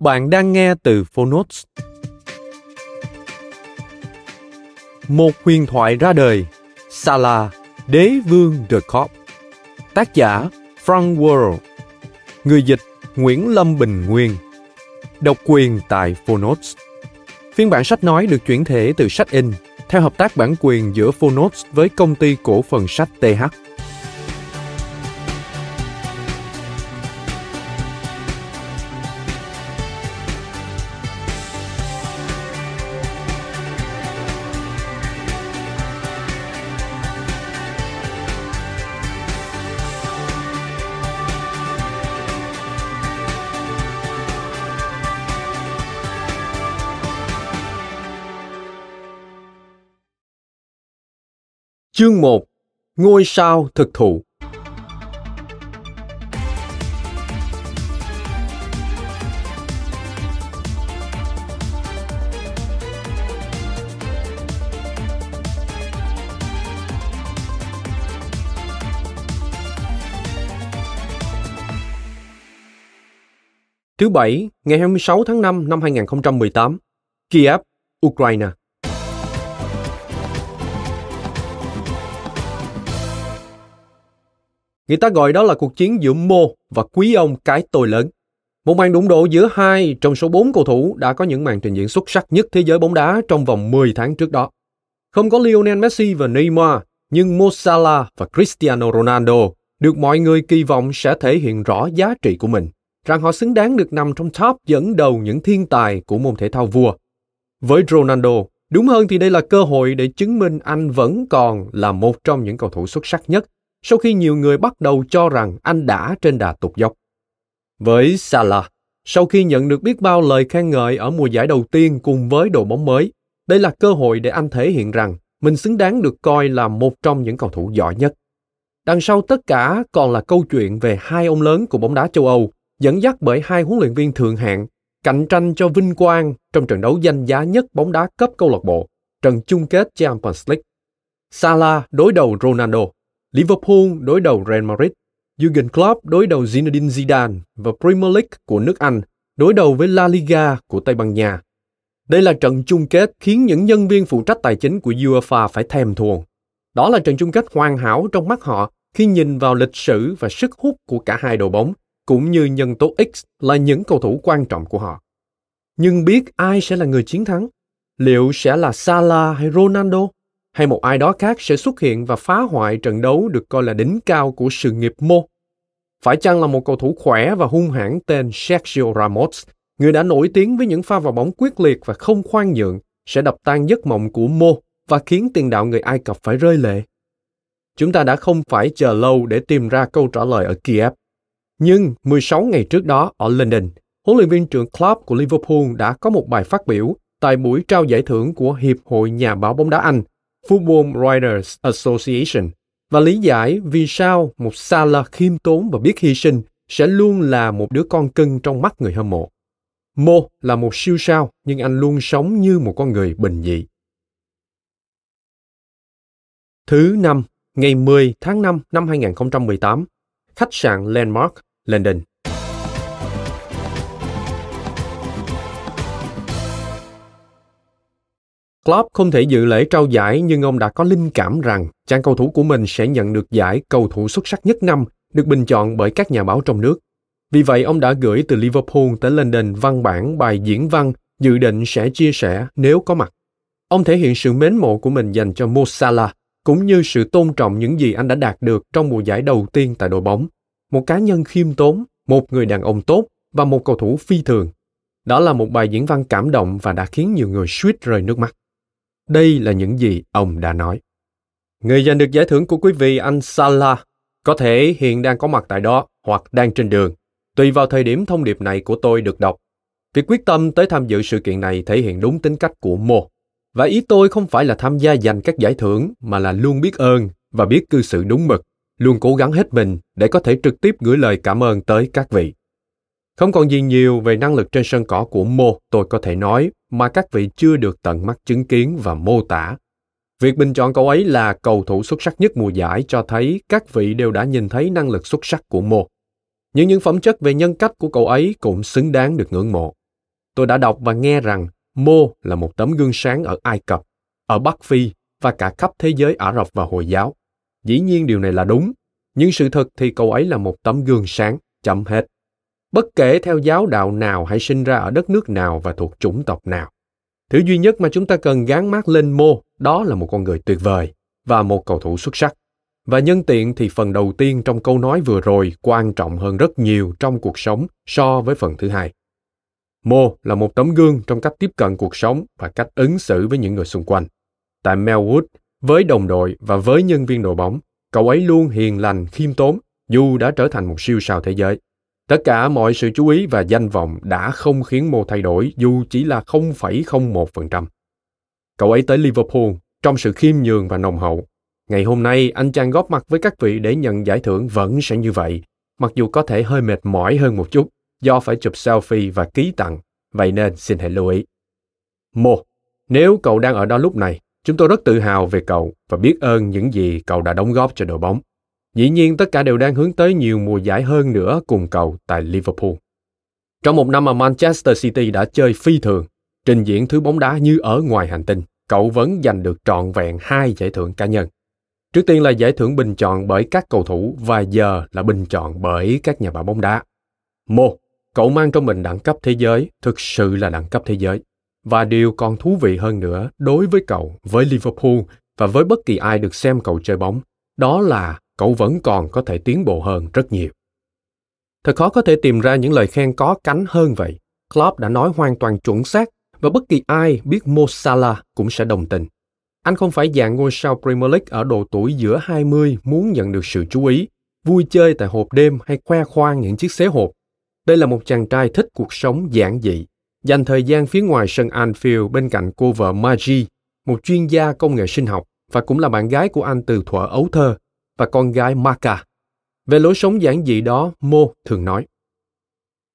Bạn đang nghe từ Phonotes. Một huyền thoại ra đời, Sala, đế vương The Cop. Tác giả Frank Worrell. Người dịch Nguyễn Lâm Bình Nguyên. Độc quyền tại Phonotes. Phiên bản sách nói được chuyển thể từ sách in theo hợp tác bản quyền giữa Phonotes với công ty cổ phần sách TH. Chương 1 Ngôi sao thực thụ Thứ Bảy, ngày 26 tháng 5 năm 2018, Kiev, Ukraine. Người ta gọi đó là cuộc chiến giữa Mô và Quý ông cái tôi lớn. Một màn đụng độ giữa hai trong số bốn cầu thủ đã có những màn trình diễn xuất sắc nhất thế giới bóng đá trong vòng 10 tháng trước đó. Không có Lionel Messi và Neymar, nhưng Mo Salah và Cristiano Ronaldo được mọi người kỳ vọng sẽ thể hiện rõ giá trị của mình, rằng họ xứng đáng được nằm trong top dẫn đầu những thiên tài của môn thể thao vua. Với Ronaldo, đúng hơn thì đây là cơ hội để chứng minh anh vẫn còn là một trong những cầu thủ xuất sắc nhất sau khi nhiều người bắt đầu cho rằng anh đã trên đà tụt dốc. Với Salah, sau khi nhận được biết bao lời khen ngợi ở mùa giải đầu tiên cùng với đội bóng mới, đây là cơ hội để anh thể hiện rằng mình xứng đáng được coi là một trong những cầu thủ giỏi nhất. Đằng sau tất cả còn là câu chuyện về hai ông lớn của bóng đá châu Âu, dẫn dắt bởi hai huấn luyện viên thượng hạng, cạnh tranh cho vinh quang trong trận đấu danh giá nhất bóng đá cấp câu lạc bộ, trận chung kết Champions League. Salah đối đầu Ronaldo. Liverpool đối đầu Real Madrid, Jurgen Klopp đối đầu Zinedine Zidane và Premier League của nước Anh đối đầu với La Liga của Tây Ban Nha. Đây là trận chung kết khiến những nhân viên phụ trách tài chính của UEFA phải thèm thuồng. Đó là trận chung kết hoàn hảo trong mắt họ khi nhìn vào lịch sử và sức hút của cả hai đội bóng, cũng như nhân tố X là những cầu thủ quan trọng của họ. Nhưng biết ai sẽ là người chiến thắng? Liệu sẽ là Salah hay Ronaldo? Hay một ai đó khác sẽ xuất hiện và phá hoại trận đấu được coi là đỉnh cao của sự nghiệp mô. Phải chăng là một cầu thủ khỏe và hung hãn tên Sergio Ramos, người đã nổi tiếng với những pha vào bóng quyết liệt và không khoan nhượng, sẽ đập tan giấc mộng của mô và khiến tiền đạo người Ai Cập phải rơi lệ? Chúng ta đã không phải chờ lâu để tìm ra câu trả lời ở Kiev. Nhưng 16 ngày trước đó ở London, huấn luyện viên trưởng Klopp của Liverpool đã có một bài phát biểu tại buổi trao giải thưởng của Hiệp hội Nhà báo bóng đá Anh Football Writers Association và lý giải vì sao một Salah khiêm tốn và biết hy sinh sẽ luôn là một đứa con cưng trong mắt người hâm mộ. Mo là một siêu sao nhưng anh luôn sống như một con người bình dị. Thứ năm, ngày 10 tháng 5 năm 2018, khách sạn Landmark, London. Klopp không thể dự lễ trao giải nhưng ông đã có linh cảm rằng chàng cầu thủ của mình sẽ nhận được giải cầu thủ xuất sắc nhất năm được bình chọn bởi các nhà báo trong nước. Vì vậy, ông đã gửi từ Liverpool tới London văn bản bài diễn văn dự định sẽ chia sẻ nếu có mặt. Ông thể hiện sự mến mộ của mình dành cho Mo Salah, cũng như sự tôn trọng những gì anh đã đạt được trong mùa giải đầu tiên tại đội bóng. Một cá nhân khiêm tốn, một người đàn ông tốt và một cầu thủ phi thường. Đó là một bài diễn văn cảm động và đã khiến nhiều người suýt rơi nước mắt. Đây là những gì ông đã nói. Người giành được giải thưởng của quý vị anh Salah có thể hiện đang có mặt tại đó hoặc đang trên đường, tùy vào thời điểm thông điệp này của tôi được đọc. Việc quyết tâm tới tham dự sự kiện này thể hiện đúng tính cách của Mo. Và ý tôi không phải là tham gia giành các giải thưởng mà là luôn biết ơn và biết cư xử đúng mực, luôn cố gắng hết mình để có thể trực tiếp gửi lời cảm ơn tới các vị. Không còn gì nhiều về năng lực trên sân cỏ của Mo tôi có thể nói mà các vị chưa được tận mắt chứng kiến và mô tả. Việc bình chọn cậu ấy là cầu thủ xuất sắc nhất mùa giải cho thấy các vị đều đã nhìn thấy năng lực xuất sắc của Mo. Nhưng những phẩm chất về nhân cách của cậu ấy cũng xứng đáng được ngưỡng mộ. Tôi đã đọc và nghe rằng Mo là một tấm gương sáng ở Ai Cập, ở Bắc Phi và cả khắp thế giới Ả Rập và Hồi giáo. Dĩ nhiên điều này là đúng, nhưng sự thật thì cậu ấy là một tấm gương sáng, chậm hết. Bất kể theo giáo đạo nào hay sinh ra ở đất nước nào và thuộc chủng tộc nào. Thứ duy nhất mà chúng ta cần gán mát lên Mo đó là một con người tuyệt vời và một cầu thủ xuất sắc. Và nhân tiện thì phần đầu tiên trong câu nói vừa rồi quan trọng hơn rất nhiều trong cuộc sống so với phần thứ hai. Mo là một tấm gương trong cách tiếp cận cuộc sống và cách ứng xử với những người xung quanh. Tại Melwood, với đồng đội và với nhân viên đội bóng, cậu ấy luôn hiền lành, khiêm tốn, dù đã trở thành một siêu sao thế giới. Tất cả mọi sự chú ý và danh vọng đã không khiến Mô thay đổi dù chỉ là 0,01%. Cậu ấy tới Liverpool trong sự khiêm nhường và nồng hậu. Ngày hôm nay, anh chàng góp mặt với các vị để nhận giải thưởng vẫn sẽ như vậy, mặc dù có thể hơi mệt mỏi hơn một chút do phải chụp selfie và ký tặng, vậy nên xin hãy lưu ý. Một, nếu cậu đang ở đó lúc này, chúng tôi rất tự hào về cậu và biết ơn những gì cậu đã đóng góp cho đội bóng. Dĩ nhiên tất cả đều đang hướng tới nhiều mùa giải hơn nữa cùng cầu tại Liverpool. Trong một năm mà Manchester City đã chơi phi thường, trình diễn thứ bóng đá như ở ngoài hành tinh, cậu vẫn giành được trọn vẹn hai giải thưởng cá nhân. Trước tiên là giải thưởng bình chọn bởi các cầu thủ và giờ là bình chọn bởi các nhà báo bóng đá. Một, cậu mang trong mình đẳng cấp thế giới, thực sự là đẳng cấp thế giới. Và điều còn thú vị hơn nữa đối với cậu, với Liverpool và với bất kỳ ai được xem cậu chơi bóng, đó là cậu vẫn còn có thể tiến bộ hơn rất nhiều. Thật khó có thể tìm ra những lời khen có cánh hơn vậy. Klopp đã nói hoàn toàn chuẩn xác và bất kỳ ai biết Mo Salah cũng sẽ đồng tình. Anh không phải dạng ngôi sao Premier League ở độ tuổi giữa 20 muốn nhận được sự chú ý, vui chơi tại hộp đêm hay khoe khoang những chiếc xế hộp. Đây là một chàng trai thích cuộc sống giản dị, dành thời gian phía ngoài sân Anfield bên cạnh cô vợ Margie, một chuyên gia công nghệ sinh học và cũng là bạn gái của anh từ thuở ấu thơ, và con gái Marca. Về lối sống giản dị đó, Mo thường nói.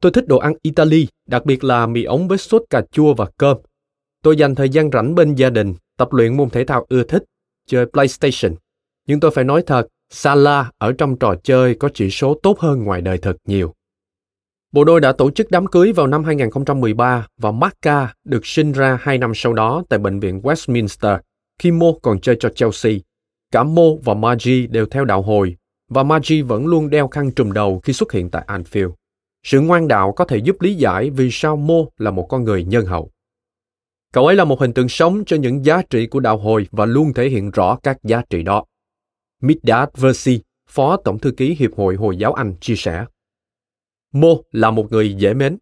Tôi thích đồ ăn Italy, đặc biệt là mì ống với sốt cà chua và cơm. Tôi dành thời gian rảnh bên gia đình, tập luyện môn thể thao ưa thích, chơi PlayStation. Nhưng tôi phải nói thật, Sala ở trong trò chơi có chỉ số tốt hơn ngoài đời thật nhiều. Bộ đôi đã tổ chức đám cưới vào năm 2013 và Marca được sinh ra hai năm sau đó tại bệnh viện Westminster khi Mo còn chơi cho Chelsea. Cả Mo và Margie đều theo đạo hồi và Margie vẫn luôn đeo khăn trùm đầu khi xuất hiện tại Anfield. Sự ngoan đạo có thể giúp lý giải vì sao Mo là một con người nhân hậu. Cậu ấy là một hình tượng sống cho những giá trị của đạo hồi và luôn thể hiện rõ các giá trị đó. Middat Versi, Phó Tổng Thư ký Hiệp hội Hồi giáo Anh chia sẻ. Mo là một người dễ mến.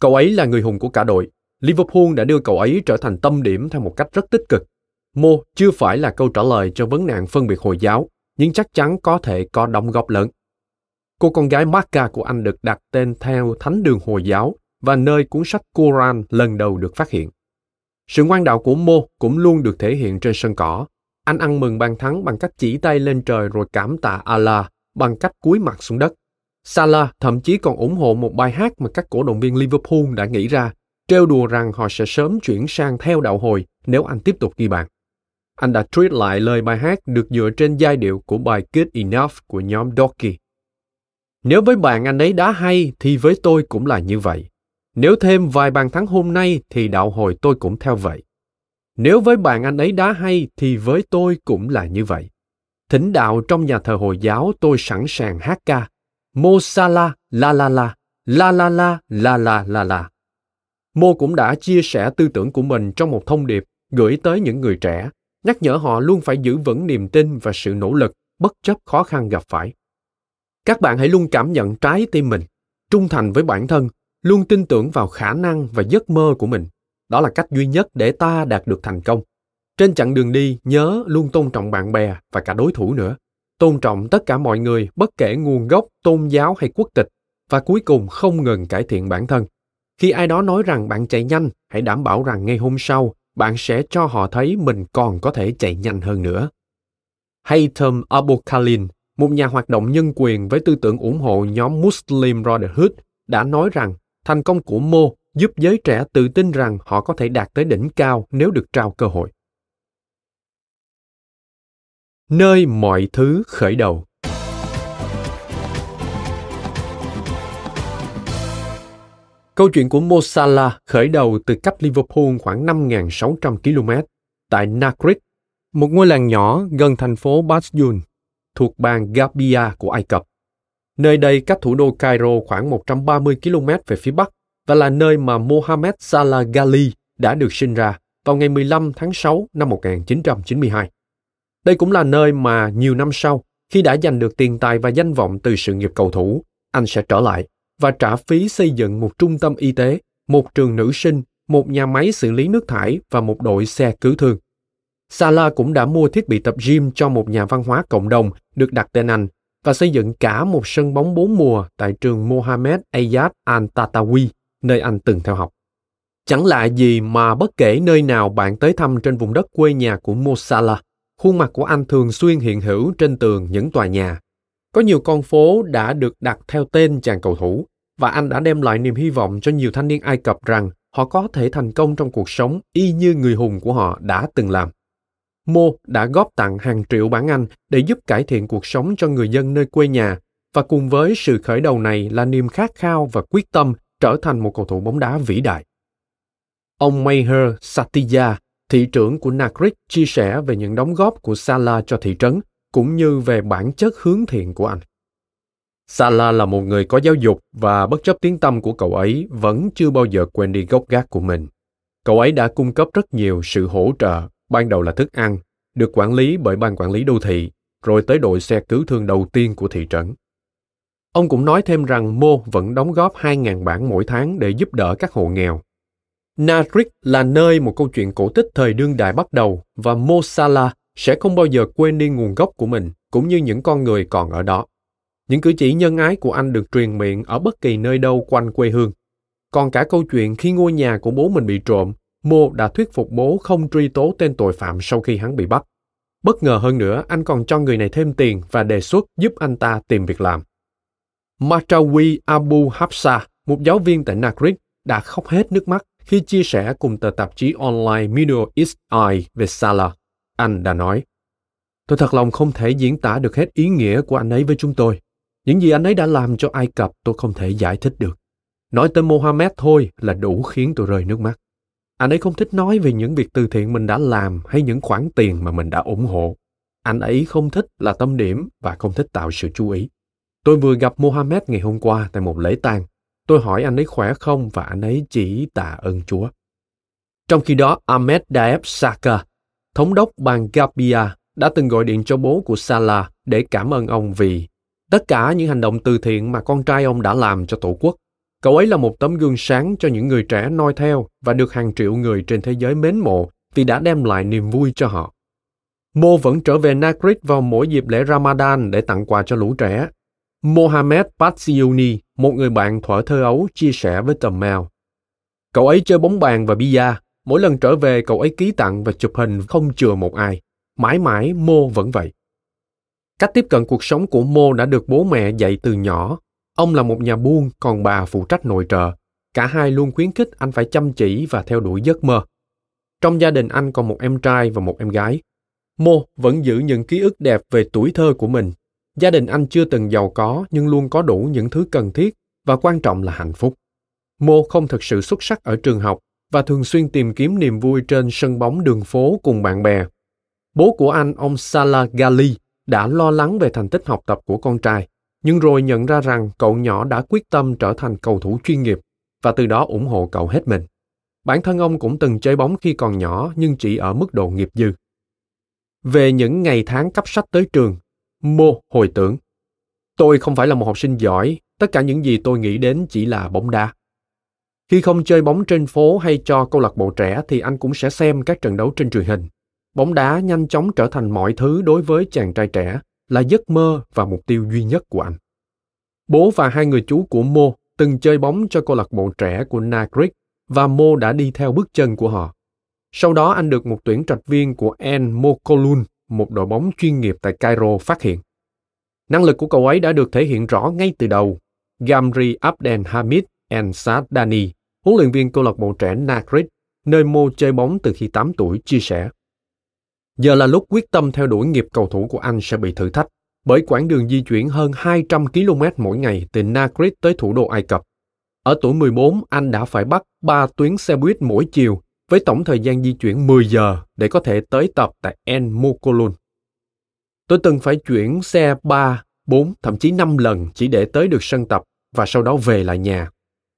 Cậu ấy là người hùng của cả đội. Liverpool đã đưa cậu ấy trở thành tâm điểm theo một cách rất tích cực. Mô chưa phải là câu trả lời cho vấn nạn phân biệt Hồi giáo, nhưng chắc chắn có thể có đóng góp lớn. Cô con gái Marca của anh được đặt tên theo thánh đường Hồi giáo và nơi cuốn sách Quran lần đầu được phát hiện. Sự ngoan đạo của Mô cũng luôn được thể hiện trên sân cỏ. Anh ăn mừng bàn thắng bằng cách chỉ tay lên trời rồi cảm tạ Allah bằng cách cúi mặt xuống đất. Salah thậm chí còn ủng hộ một bài hát mà các cổ động viên Liverpool đã nghĩ ra, trêu đùa rằng họ sẽ sớm chuyển sang theo đạo hồi nếu anh tiếp tục ghi bàn. Anh đã tweet lại lời bài hát được dựa trên giai điệu của bài Good Enough của nhóm Doki. Nếu với bạn anh ấy đá hay thì với tôi cũng là như vậy. Nếu thêm vài bàn thắng hôm nay thì đạo hồi tôi cũng theo vậy. Nếu với bạn anh ấy đá hay thì với tôi cũng là như vậy. Thỉnh đạo trong nhà thờ Hồi giáo tôi sẵn sàng hát ca. Mo la la la la, la la la la la la la. Mô cũng đã chia sẻ tư tưởng của mình trong một thông điệp gửi tới những người trẻ, nhắc nhở họ luôn phải giữ vững niềm tin và sự nỗ lực bất chấp khó khăn gặp phải. Các bạn hãy luôn cảm nhận trái tim mình, trung thành với bản thân, luôn tin tưởng vào khả năng và giấc mơ của mình. Đó là cách duy nhất để ta đạt được thành công. Trên chặng đường đi, nhớ luôn tôn trọng bạn bè và cả đối thủ nữa. Tôn trọng tất cả mọi người, bất kể nguồn gốc, tôn giáo hay quốc tịch. Và cuối cùng không ngừng cải thiện bản thân. Khi ai đó nói rằng bạn chạy nhanh, hãy đảm bảo rằng ngay hôm sau, bạn sẽ cho họ thấy mình còn có thể chạy nhanh hơn nữa. Haytham Abokalin, một nhà hoạt động nhân quyền với tư tưởng ủng hộ nhóm Muslim Brotherhood, đã nói rằng thành công của Mo giúp giới trẻ tự tin rằng họ có thể đạt tới đỉnh cao nếu được trao cơ hội. Nơi mọi thứ khởi đầu Câu chuyện của Mo Salah khởi đầu từ cách Liverpool khoảng 5.600 km tại Nakrit, một ngôi làng nhỏ gần thành phố Basjun, thuộc bang Gabia của Ai Cập. Nơi đây cách thủ đô Cairo khoảng 130 km về phía bắc và là nơi mà Mohamed Salah Ghali đã được sinh ra vào ngày 15 tháng 6 năm 1992. Đây cũng là nơi mà nhiều năm sau, khi đã giành được tiền tài và danh vọng từ sự nghiệp cầu thủ, anh sẽ trở lại và trả phí xây dựng một trung tâm y tế, một trường nữ sinh, một nhà máy xử lý nước thải và một đội xe cứu thương. Salah cũng đã mua thiết bị tập gym cho một nhà văn hóa cộng đồng được đặt tên anh và xây dựng cả một sân bóng bốn mùa tại trường Mohammed Ayad Al-Tatawi, nơi anh từng theo học. Chẳng lạ gì mà bất kể nơi nào bạn tới thăm trên vùng đất quê nhà của Mo Salah, khuôn mặt của anh thường xuyên hiện hữu trên tường những tòa nhà. Có nhiều con phố đã được đặt theo tên chàng cầu thủ, và anh đã đem lại niềm hy vọng cho nhiều thanh niên Ai Cập rằng họ có thể thành công trong cuộc sống y như người hùng của họ đã từng làm. Mo đã góp tặng hàng triệu bản Anh để giúp cải thiện cuộc sống cho người dân nơi quê nhà và cùng với sự khởi đầu này là niềm khát khao và quyết tâm trở thành một cầu thủ bóng đá vĩ đại. Ông Maher Satya, thị trưởng của Nakrit, chia sẻ về những đóng góp của Salah cho thị trấn, cũng như về bản chất hướng thiện của anh. Sala là một người có giáo dục và bất chấp tiếng tâm của cậu ấy vẫn chưa bao giờ quên đi gốc gác của mình. Cậu ấy đã cung cấp rất nhiều sự hỗ trợ, ban đầu là thức ăn, được quản lý bởi ban quản lý đô thị, rồi tới đội xe cứu thương đầu tiên của thị trấn. Ông cũng nói thêm rằng Mo vẫn đóng góp 2.000 bảng mỗi tháng để giúp đỡ các hộ nghèo. Nadrik là nơi một câu chuyện cổ tích thời đương đại bắt đầu và Mo Sala sẽ không bao giờ quên đi nguồn gốc của mình cũng như những con người còn ở đó. Những cử chỉ nhân ái của anh được truyền miệng ở bất kỳ nơi đâu quanh quê hương. Còn cả câu chuyện khi ngôi nhà của bố mình bị trộm, Mô đã thuyết phục bố không truy tố tên tội phạm sau khi hắn bị bắt. Bất ngờ hơn nữa, anh còn cho người này thêm tiền và đề xuất giúp anh ta tìm việc làm. Matrawi Abu Hafsa, một giáo viên tại Nakrit, đã khóc hết nước mắt khi chia sẻ cùng tờ tạp chí online Middle East Eye về Salah. Anh đã nói, Tôi thật lòng không thể diễn tả được hết ý nghĩa của anh ấy với chúng tôi. Những gì anh ấy đã làm cho Ai Cập tôi không thể giải thích được. Nói tới Mohammed thôi là đủ khiến tôi rơi nước mắt. Anh ấy không thích nói về những việc từ thiện mình đã làm hay những khoản tiền mà mình đã ủng hộ. Anh ấy không thích là tâm điểm và không thích tạo sự chú ý. Tôi vừa gặp Mohammed ngày hôm qua tại một lễ tang. Tôi hỏi anh ấy khỏe không và anh ấy chỉ tạ ơn Chúa. Trong khi đó, Ahmed Daeb Saka, thống đốc bang Gabia, đã từng gọi điện cho bố của Salah để cảm ơn ông vì tất cả những hành động từ thiện mà con trai ông đã làm cho tổ quốc. Cậu ấy là một tấm gương sáng cho những người trẻ noi theo và được hàng triệu người trên thế giới mến mộ vì đã đem lại niềm vui cho họ. mô vẫn trở về Nakrit vào mỗi dịp lễ Ramadan để tặng quà cho lũ trẻ. Mohamed Patsiuni, một người bạn thuở thơ ấu, chia sẻ với tầm mèo. Cậu ấy chơi bóng bàn và bia. Mỗi lần trở về, cậu ấy ký tặng và chụp hình không chừa một ai. Mãi mãi mô vẫn vậy. Cách tiếp cận cuộc sống của Mo đã được bố mẹ dạy từ nhỏ. Ông là một nhà buôn, còn bà phụ trách nội trợ. Cả hai luôn khuyến khích anh phải chăm chỉ và theo đuổi giấc mơ. Trong gia đình anh còn một em trai và một em gái. Mo vẫn giữ những ký ức đẹp về tuổi thơ của mình. Gia đình anh chưa từng giàu có nhưng luôn có đủ những thứ cần thiết và quan trọng là hạnh phúc. Mo không thực sự xuất sắc ở trường học và thường xuyên tìm kiếm niềm vui trên sân bóng đường phố cùng bạn bè. Bố của anh, ông Salah Gali, đã lo lắng về thành tích học tập của con trai, nhưng rồi nhận ra rằng cậu nhỏ đã quyết tâm trở thành cầu thủ chuyên nghiệp và từ đó ủng hộ cậu hết mình. Bản thân ông cũng từng chơi bóng khi còn nhỏ nhưng chỉ ở mức độ nghiệp dư. Về những ngày tháng cấp sách tới trường, Mô hồi tưởng. Tôi không phải là một học sinh giỏi, tất cả những gì tôi nghĩ đến chỉ là bóng đá. Khi không chơi bóng trên phố hay cho câu lạc bộ trẻ thì anh cũng sẽ xem các trận đấu trên truyền hình. Bóng đá nhanh chóng trở thành mọi thứ đối với chàng trai trẻ, là giấc mơ và mục tiêu duy nhất của anh. Bố và hai người chú của Mo từng chơi bóng cho câu lạc bộ trẻ của Nagrik và Mo đã đi theo bước chân của họ. Sau đó anh được một tuyển trạch viên của En Mokolun, một đội bóng chuyên nghiệp tại Cairo phát hiện. Năng lực của cậu ấy đã được thể hiện rõ ngay từ đầu. Gamri Abdel Hamid El Sadani, huấn luyện viên câu lạc bộ trẻ Nagrid, nơi Mo chơi bóng từ khi 8 tuổi, chia sẻ. Giờ là lúc quyết tâm theo đuổi nghiệp cầu thủ của anh sẽ bị thử thách, bởi quãng đường di chuyển hơn 200 km mỗi ngày từ Nakrit tới thủ đô Ai Cập. Ở tuổi 14, anh đã phải bắt 3 tuyến xe buýt mỗi chiều với tổng thời gian di chuyển 10 giờ để có thể tới tập tại En Mokolun. Tôi từng phải chuyển xe 3, 4, thậm chí 5 lần chỉ để tới được sân tập và sau đó về lại nhà.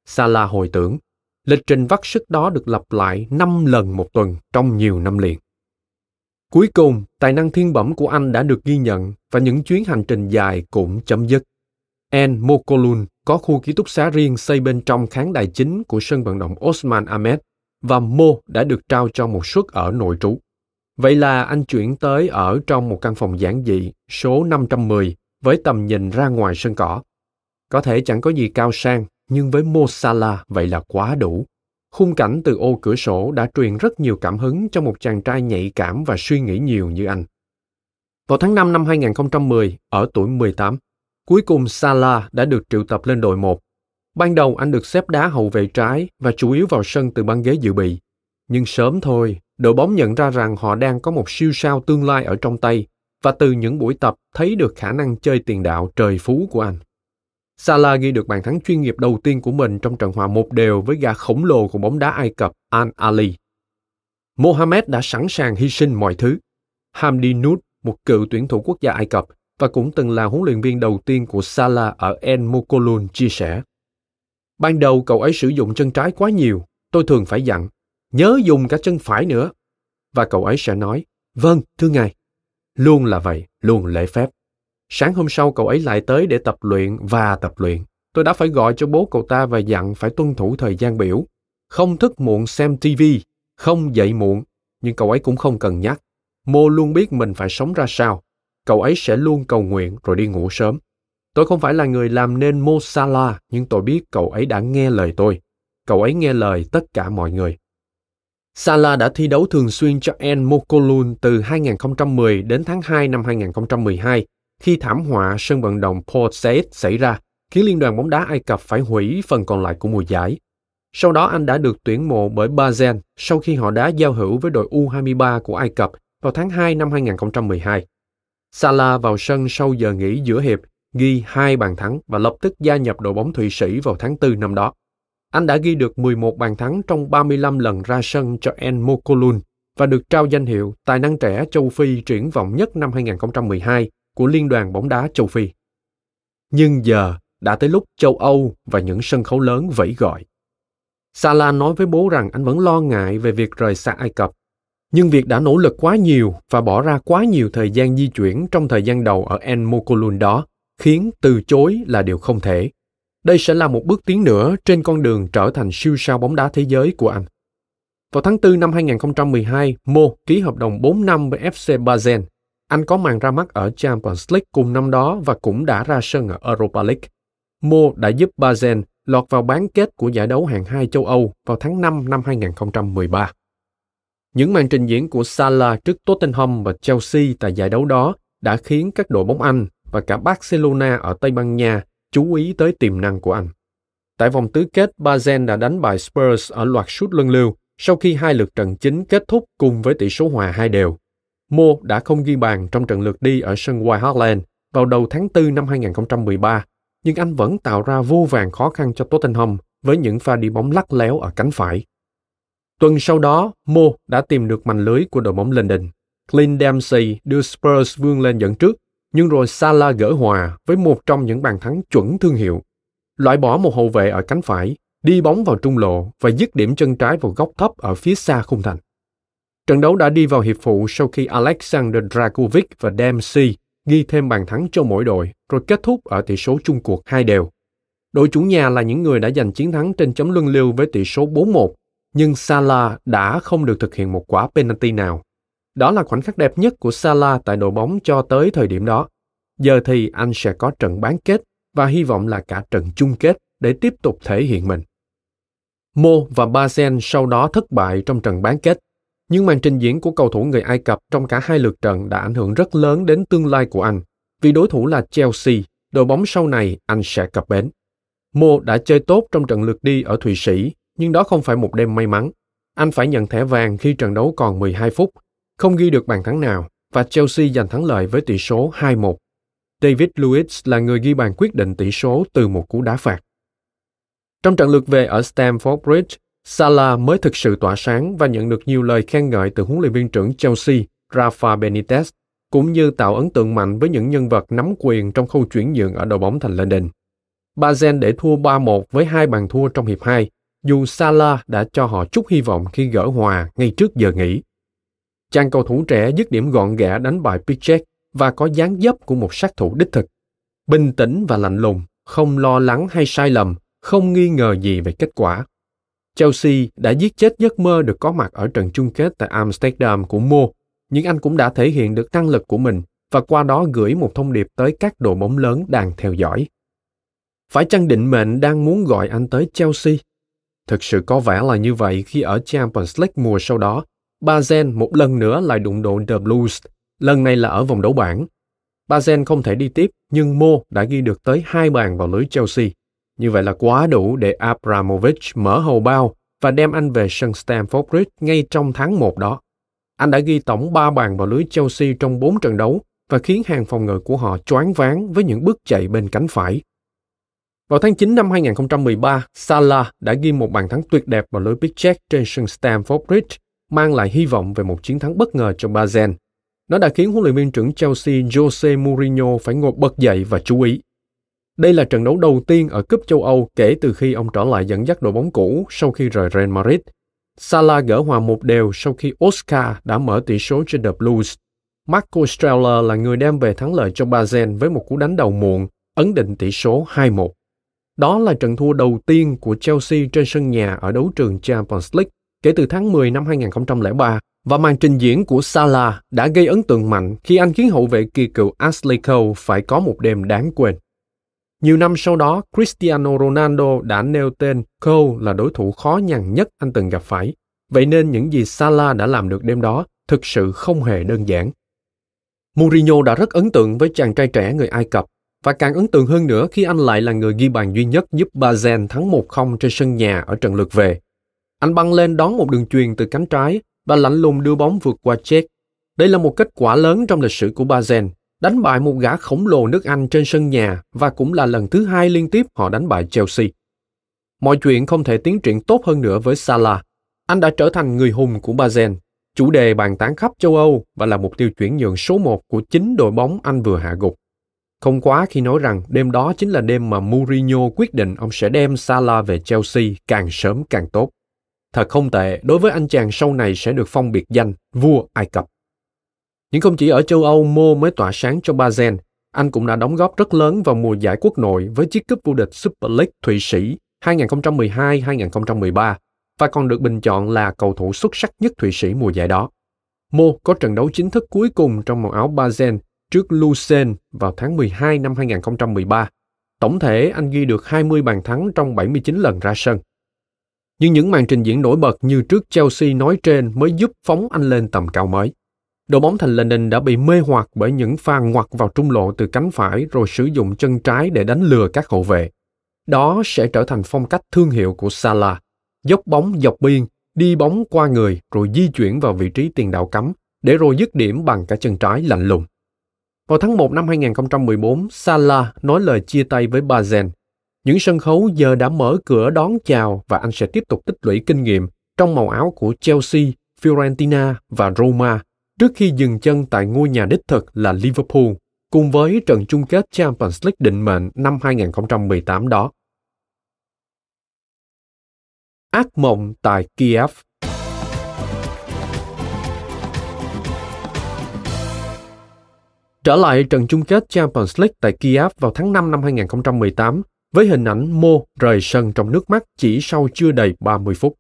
Sala hồi tưởng, lịch trình vắt sức đó được lặp lại 5 lần một tuần trong nhiều năm liền. Cuối cùng, tài năng thiên bẩm của anh đã được ghi nhận và những chuyến hành trình dài cũng chấm dứt. En Mokolun có khu ký túc xá riêng xây bên trong khán đài chính của sân vận động Osman Ahmed và Mo đã được trao cho một suất ở nội trú. Vậy là anh chuyển tới ở trong một căn phòng giản dị số 510 với tầm nhìn ra ngoài sân cỏ. Có thể chẳng có gì cao sang, nhưng với Mo Salah vậy là quá đủ. Khung cảnh từ ô cửa sổ đã truyền rất nhiều cảm hứng cho một chàng trai nhạy cảm và suy nghĩ nhiều như anh. Vào tháng 5 năm 2010, ở tuổi 18, cuối cùng Salah đã được triệu tập lên đội 1. Ban đầu anh được xếp đá hậu vệ trái và chủ yếu vào sân từ băng ghế dự bị. Nhưng sớm thôi, đội bóng nhận ra rằng họ đang có một siêu sao tương lai ở trong tay và từ những buổi tập thấy được khả năng chơi tiền đạo trời phú của anh. Salah ghi được bàn thắng chuyên nghiệp đầu tiên của mình trong trận hòa một đều với gà khổng lồ của bóng đá Ai Cập Al Ali. Mohamed đã sẵn sàng hy sinh mọi thứ. Hamdi Nout, một cựu tuyển thủ quốc gia Ai Cập và cũng từng là huấn luyện viên đầu tiên của Salah ở El Mokolun chia sẻ. Ban đầu cậu ấy sử dụng chân trái quá nhiều, tôi thường phải dặn, nhớ dùng cả chân phải nữa. Và cậu ấy sẽ nói, vâng, thưa ngài. Luôn là vậy, luôn lễ phép. Sáng hôm sau cậu ấy lại tới để tập luyện và tập luyện. Tôi đã phải gọi cho bố cậu ta và dặn phải tuân thủ thời gian biểu. Không thức muộn xem TV, không dậy muộn, nhưng cậu ấy cũng không cần nhắc. Mô luôn biết mình phải sống ra sao. Cậu ấy sẽ luôn cầu nguyện rồi đi ngủ sớm. Tôi không phải là người làm nên Mo Salah, nhưng tôi biết cậu ấy đã nghe lời tôi. Cậu ấy nghe lời tất cả mọi người. Salah đã thi đấu thường xuyên cho En Mokolun từ 2010 đến tháng 2 năm 2012 khi thảm họa sân vận động Port Said xảy ra, khiến Liên đoàn bóng đá Ai Cập phải hủy phần còn lại của mùa giải. Sau đó anh đã được tuyển mộ bởi Bazen sau khi họ đã giao hữu với đội U23 của Ai Cập vào tháng 2 năm 2012. Salah vào sân sau giờ nghỉ giữa hiệp, ghi hai bàn thắng và lập tức gia nhập đội bóng Thụy Sĩ vào tháng 4 năm đó. Anh đã ghi được 11 bàn thắng trong 35 lần ra sân cho En Mokolun và được trao danh hiệu Tài năng trẻ châu Phi triển vọng nhất năm 2012 của Liên đoàn bóng đá châu Phi. Nhưng giờ đã tới lúc châu Âu và những sân khấu lớn vẫy gọi. Salah nói với bố rằng anh vẫn lo ngại về việc rời xa Ai Cập, nhưng việc đã nỗ lực quá nhiều và bỏ ra quá nhiều thời gian di chuyển trong thời gian đầu ở En Mokolun đó khiến từ chối là điều không thể. Đây sẽ là một bước tiến nữa trên con đường trở thành siêu sao bóng đá thế giới của anh. Vào tháng 4 năm 2012, Mo ký hợp đồng 4 năm với FC Basel anh có màn ra mắt ở Champions League cùng năm đó và cũng đã ra sân ở Europa League. Mo đã giúp Basel lọt vào bán kết của giải đấu hạng 2 châu Âu vào tháng 5 năm 2013. Những màn trình diễn của Salah trước Tottenham và Chelsea tại giải đấu đó đã khiến các đội bóng Anh và cả Barcelona ở Tây Ban Nha chú ý tới tiềm năng của anh. Tại vòng tứ kết, Basel đã đánh bại Spurs ở loạt sút luân lưu sau khi hai lượt trận chính kết thúc cùng với tỷ số hòa hai đều. Mo đã không ghi bàn trong trận lượt đi ở sân White Hart Lane vào đầu tháng 4 năm 2013, nhưng anh vẫn tạo ra vô vàng khó khăn cho Tottenham với những pha đi bóng lắc léo ở cánh phải. Tuần sau đó, Mo đã tìm được mảnh lưới của đội bóng London. Clint Dempsey đưa Spurs vươn lên dẫn trước, nhưng rồi Salah gỡ hòa với một trong những bàn thắng chuẩn thương hiệu. Loại bỏ một hậu vệ ở cánh phải, đi bóng vào trung lộ và dứt điểm chân trái vào góc thấp ở phía xa khung thành. Trận đấu đã đi vào hiệp phụ sau khi Alexander Dragovic và Dempsey ghi thêm bàn thắng cho mỗi đội, rồi kết thúc ở tỷ số chung cuộc hai đều. Đội chủ nhà là những người đã giành chiến thắng trên chấm luân lưu với tỷ số 4-1, nhưng Salah đã không được thực hiện một quả penalty nào. Đó là khoảnh khắc đẹp nhất của Salah tại đội bóng cho tới thời điểm đó. Giờ thì anh sẽ có trận bán kết và hy vọng là cả trận chung kết để tiếp tục thể hiện mình. Mo và Bazen sau đó thất bại trong trận bán kết, nhưng màn trình diễn của cầu thủ người Ai Cập trong cả hai lượt trận đã ảnh hưởng rất lớn đến tương lai của anh, vì đối thủ là Chelsea, đội bóng sau này anh sẽ cập bến. Mo đã chơi tốt trong trận lượt đi ở Thụy Sĩ, nhưng đó không phải một đêm may mắn. Anh phải nhận thẻ vàng khi trận đấu còn 12 phút, không ghi được bàn thắng nào và Chelsea giành thắng lợi với tỷ số 2-1. David Luiz là người ghi bàn quyết định tỷ số từ một cú đá phạt. Trong trận lượt về ở Stamford Bridge, Salah mới thực sự tỏa sáng và nhận được nhiều lời khen ngợi từ huấn luyện viên trưởng Chelsea, Rafa Benitez, cũng như tạo ấn tượng mạnh với những nhân vật nắm quyền trong khâu chuyển nhượng ở đội bóng thành London. Bazen để thua 3-1 với hai bàn thua trong hiệp 2, dù Salah đã cho họ chút hy vọng khi gỡ hòa ngay trước giờ nghỉ. Chàng cầu thủ trẻ dứt điểm gọn gẽ đánh bại Pickett và có dáng dấp của một sát thủ đích thực. Bình tĩnh và lạnh lùng, không lo lắng hay sai lầm, không nghi ngờ gì về kết quả. Chelsea đã giết chết giấc mơ được có mặt ở trận chung kết tại Amsterdam của Mo, nhưng anh cũng đã thể hiện được năng lực của mình và qua đó gửi một thông điệp tới các đội bóng lớn đang theo dõi. Phải chăng định mệnh đang muốn gọi anh tới Chelsea? Thực sự có vẻ là như vậy khi ở Champions League mùa sau đó, Bazen một lần nữa lại đụng độ The Blues, lần này là ở vòng đấu bảng. Bazen không thể đi tiếp, nhưng Mo đã ghi được tới hai bàn vào lưới Chelsea. Như vậy là quá đủ để Abramovich mở hầu bao và đem anh về sân Stamford Bridge ngay trong tháng 1 đó. Anh đã ghi tổng 3 bàn vào lưới Chelsea trong 4 trận đấu và khiến hàng phòng ngự của họ choáng váng với những bước chạy bên cánh phải. Vào tháng 9 năm 2013, Salah đã ghi một bàn thắng tuyệt đẹp vào lưới Pickett trên sân Stamford Bridge, mang lại hy vọng về một chiến thắng bất ngờ cho Bazen. Nó đã khiến huấn luyện viên trưởng Chelsea Jose Mourinho phải ngồi bật dậy và chú ý. Đây là trận đấu đầu tiên ở cúp châu Âu kể từ khi ông trở lại dẫn dắt đội bóng cũ sau khi rời Real Madrid. Salah gỡ hòa một đều sau khi Oscar đã mở tỷ số cho The Blues. Marco Streller là người đem về thắng lợi cho Bazen với một cú đánh đầu muộn, ấn định tỷ số 2-1. Đó là trận thua đầu tiên của Chelsea trên sân nhà ở đấu trường Champions League kể từ tháng 10 năm 2003 và màn trình diễn của Salah đã gây ấn tượng mạnh khi anh khiến hậu vệ kỳ cựu Ashley Cole phải có một đêm đáng quên. Nhiều năm sau đó, Cristiano Ronaldo đã nêu tên Cole là đối thủ khó nhằn nhất anh từng gặp phải. Vậy nên những gì Salah đã làm được đêm đó thực sự không hề đơn giản. Mourinho đã rất ấn tượng với chàng trai trẻ người Ai Cập và càng ấn tượng hơn nữa khi anh lại là người ghi bàn duy nhất giúp Bazen thắng 1-0 trên sân nhà ở trận lượt về. Anh băng lên đón một đường chuyền từ cánh trái và lạnh lùng đưa bóng vượt qua Czech. Đây là một kết quả lớn trong lịch sử của Bazen, đánh bại một gã khổng lồ nước Anh trên sân nhà và cũng là lần thứ hai liên tiếp họ đánh bại Chelsea. Mọi chuyện không thể tiến triển tốt hơn nữa với Salah. Anh đã trở thành người hùng của Bazen, chủ đề bàn tán khắp châu Âu và là mục tiêu chuyển nhượng số một của chính đội bóng anh vừa hạ gục. Không quá khi nói rằng đêm đó chính là đêm mà Mourinho quyết định ông sẽ đem Salah về Chelsea càng sớm càng tốt. Thật không tệ, đối với anh chàng sau này sẽ được phong biệt danh vua Ai Cập. Nhưng không chỉ ở châu Âu Mo mới tỏa sáng cho Bazen, anh cũng đã đóng góp rất lớn vào mùa giải quốc nội với chiếc cúp vô địch Super League Thụy Sĩ 2012-2013 và còn được bình chọn là cầu thủ xuất sắc nhất Thụy Sĩ mùa giải đó. Mo có trận đấu chính thức cuối cùng trong màu áo Bazen trước Lucerne vào tháng 12 năm 2013. Tổng thể anh ghi được 20 bàn thắng trong 79 lần ra sân. Nhưng những màn trình diễn nổi bật như trước Chelsea nói trên mới giúp phóng anh lên tầm cao mới. Đội bóng thành London đã bị mê hoặc bởi những pha ngoặt vào trung lộ từ cánh phải rồi sử dụng chân trái để đánh lừa các hậu vệ. Đó sẽ trở thành phong cách thương hiệu của Salah. Dốc bóng dọc biên, đi bóng qua người rồi di chuyển vào vị trí tiền đạo cấm để rồi dứt điểm bằng cả chân trái lạnh lùng. Vào tháng 1 năm 2014, Salah nói lời chia tay với Bazen. Những sân khấu giờ đã mở cửa đón chào và anh sẽ tiếp tục tích lũy kinh nghiệm trong màu áo của Chelsea, Fiorentina và Roma trước khi dừng chân tại ngôi nhà đích thực là Liverpool, cùng với trận chung kết Champions League định mệnh năm 2018 đó. Ác mộng tại Kiev Trở lại trận chung kết Champions League tại Kiev vào tháng 5 năm 2018 với hình ảnh Mo rời sân trong nước mắt chỉ sau chưa đầy 30 phút.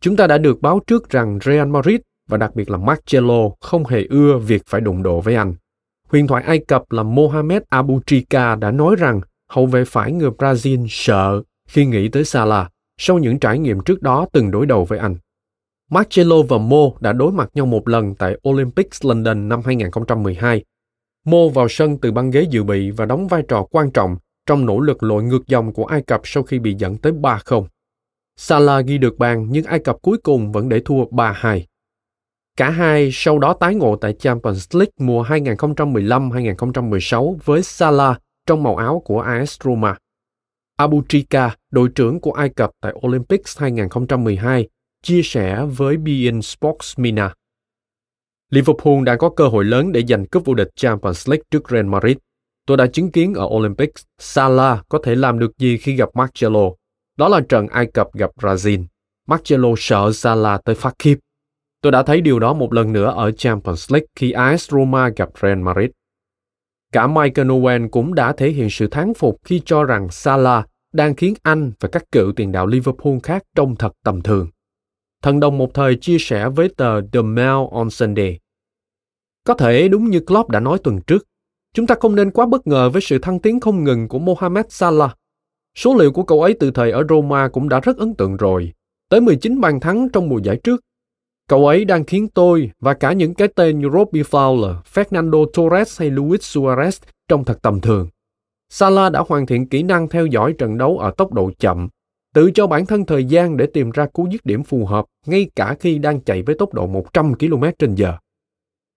Chúng ta đã được báo trước rằng Real Madrid và đặc biệt là Marcelo không hề ưa việc phải đụng độ với anh. Huyền thoại Ai Cập là Mohamed Abu Trika đã nói rằng hậu vệ phải người Brazil sợ khi nghĩ tới Salah sau những trải nghiệm trước đó từng đối đầu với anh. Marcelo và Mo đã đối mặt nhau một lần tại Olympics London năm 2012. Mo vào sân từ băng ghế dự bị và đóng vai trò quan trọng trong nỗ lực lội ngược dòng của Ai Cập sau khi bị dẫn tới 3-0. Salah ghi được bàn nhưng Ai Cập cuối cùng vẫn để thua 3-2. Cả hai sau đó tái ngộ tại Champions League mùa 2015-2016 với Salah trong màu áo của AS Roma. Abu Trika, đội trưởng của Ai Cập tại Olympics 2012, chia sẻ với beIN Sports Mina. Liverpool đã có cơ hội lớn để giành cúp vô địch Champions League trước Real Madrid. Tôi đã chứng kiến ở Olympics, Salah có thể làm được gì khi gặp Marcelo. Đó là trận Ai Cập gặp Brazil. Marcelo sợ Salah tới phát khiếp. Tôi đã thấy điều đó một lần nữa ở Champions League khi AS Roma gặp Real Madrid. Cả Michael Owen cũng đã thể hiện sự thán phục khi cho rằng Salah đang khiến anh và các cựu tiền đạo Liverpool khác trông thật tầm thường. Thần đồng một thời chia sẻ với tờ The Mail on Sunday. Có thể đúng như Klopp đã nói tuần trước, chúng ta không nên quá bất ngờ với sự thăng tiến không ngừng của Mohamed Salah. Số liệu của cậu ấy từ thời ở Roma cũng đã rất ấn tượng rồi, tới 19 bàn thắng trong mùa giải trước Cậu ấy đang khiến tôi và cả những cái tên như Robbie Fowler, Fernando Torres hay Luis Suarez trông thật tầm thường. Salah đã hoàn thiện kỹ năng theo dõi trận đấu ở tốc độ chậm, tự cho bản thân thời gian để tìm ra cú dứt điểm phù hợp ngay cả khi đang chạy với tốc độ 100 km h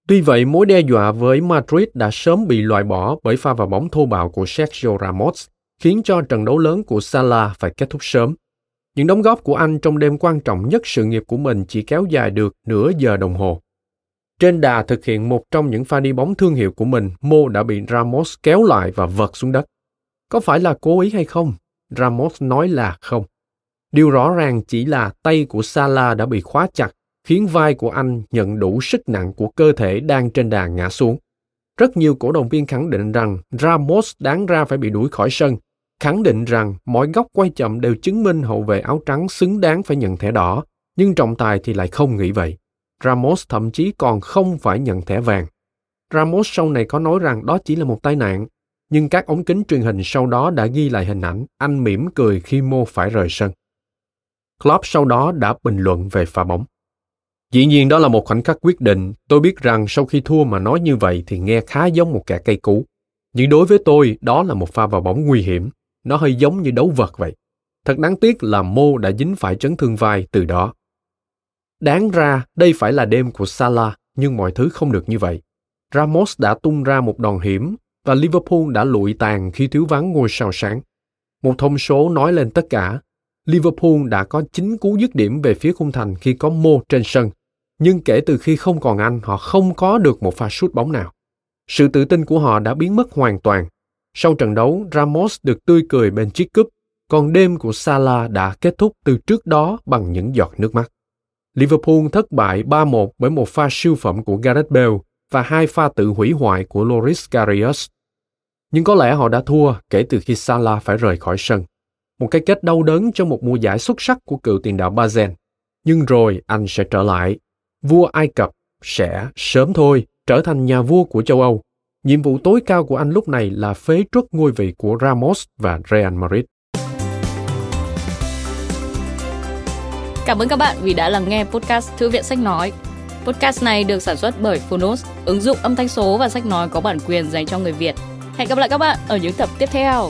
Tuy vậy, mối đe dọa với Madrid đã sớm bị loại bỏ bởi pha vào bóng thô bạo của Sergio Ramos, khiến cho trận đấu lớn của Salah phải kết thúc sớm. Những đóng góp của anh trong đêm quan trọng nhất sự nghiệp của mình chỉ kéo dài được nửa giờ đồng hồ. Trên đà thực hiện một trong những pha đi bóng thương hiệu của mình, Mo đã bị Ramos kéo lại và vật xuống đất. Có phải là cố ý hay không? Ramos nói là không. Điều rõ ràng chỉ là tay của Salah đã bị khóa chặt, khiến vai của anh nhận đủ sức nặng của cơ thể đang trên đà ngã xuống. Rất nhiều cổ động viên khẳng định rằng Ramos đáng ra phải bị đuổi khỏi sân khẳng định rằng mọi góc quay chậm đều chứng minh hậu vệ áo trắng xứng đáng phải nhận thẻ đỏ, nhưng trọng tài thì lại không nghĩ vậy. Ramos thậm chí còn không phải nhận thẻ vàng. Ramos sau này có nói rằng đó chỉ là một tai nạn, nhưng các ống kính truyền hình sau đó đã ghi lại hình ảnh anh mỉm cười khi mô phải rời sân. Klopp sau đó đã bình luận về pha bóng. Dĩ nhiên đó là một khoảnh khắc quyết định, tôi biết rằng sau khi thua mà nói như vậy thì nghe khá giống một kẻ cây cú. Nhưng đối với tôi, đó là một pha vào bóng nguy hiểm, nó hơi giống như đấu vật vậy. Thật đáng tiếc là Mo đã dính phải chấn thương vai từ đó. Đáng ra đây phải là đêm của Salah, nhưng mọi thứ không được như vậy. Ramos đã tung ra một đòn hiểm và Liverpool đã lụi tàn khi thiếu vắng ngôi sao sáng. Một thông số nói lên tất cả. Liverpool đã có 9 cú dứt điểm về phía khung thành khi có Mo trên sân. Nhưng kể từ khi không còn anh, họ không có được một pha sút bóng nào. Sự tự tin của họ đã biến mất hoàn toàn sau trận đấu, Ramos được tươi cười bên chiếc cúp, còn đêm của Salah đã kết thúc từ trước đó bằng những giọt nước mắt. Liverpool thất bại 3-1 bởi một pha siêu phẩm của Gareth Bale và hai pha tự hủy hoại của Loris Karius. Nhưng có lẽ họ đã thua kể từ khi Salah phải rời khỏi sân. Một cái kết đau đớn cho một mùa giải xuất sắc của cựu tiền đạo Bazen. Nhưng rồi anh sẽ trở lại. Vua Ai Cập sẽ sớm thôi trở thành nhà vua của châu Âu Nhiệm vụ tối cao của anh lúc này là phế truất ngôi vị của Ramos và Real Madrid. Cảm ơn các bạn vì đã lắng nghe podcast Thư viện Sách Nói. Podcast này được sản xuất bởi Phonos, ứng dụng âm thanh số và sách nói có bản quyền dành cho người Việt. Hẹn gặp lại các bạn ở những tập tiếp theo.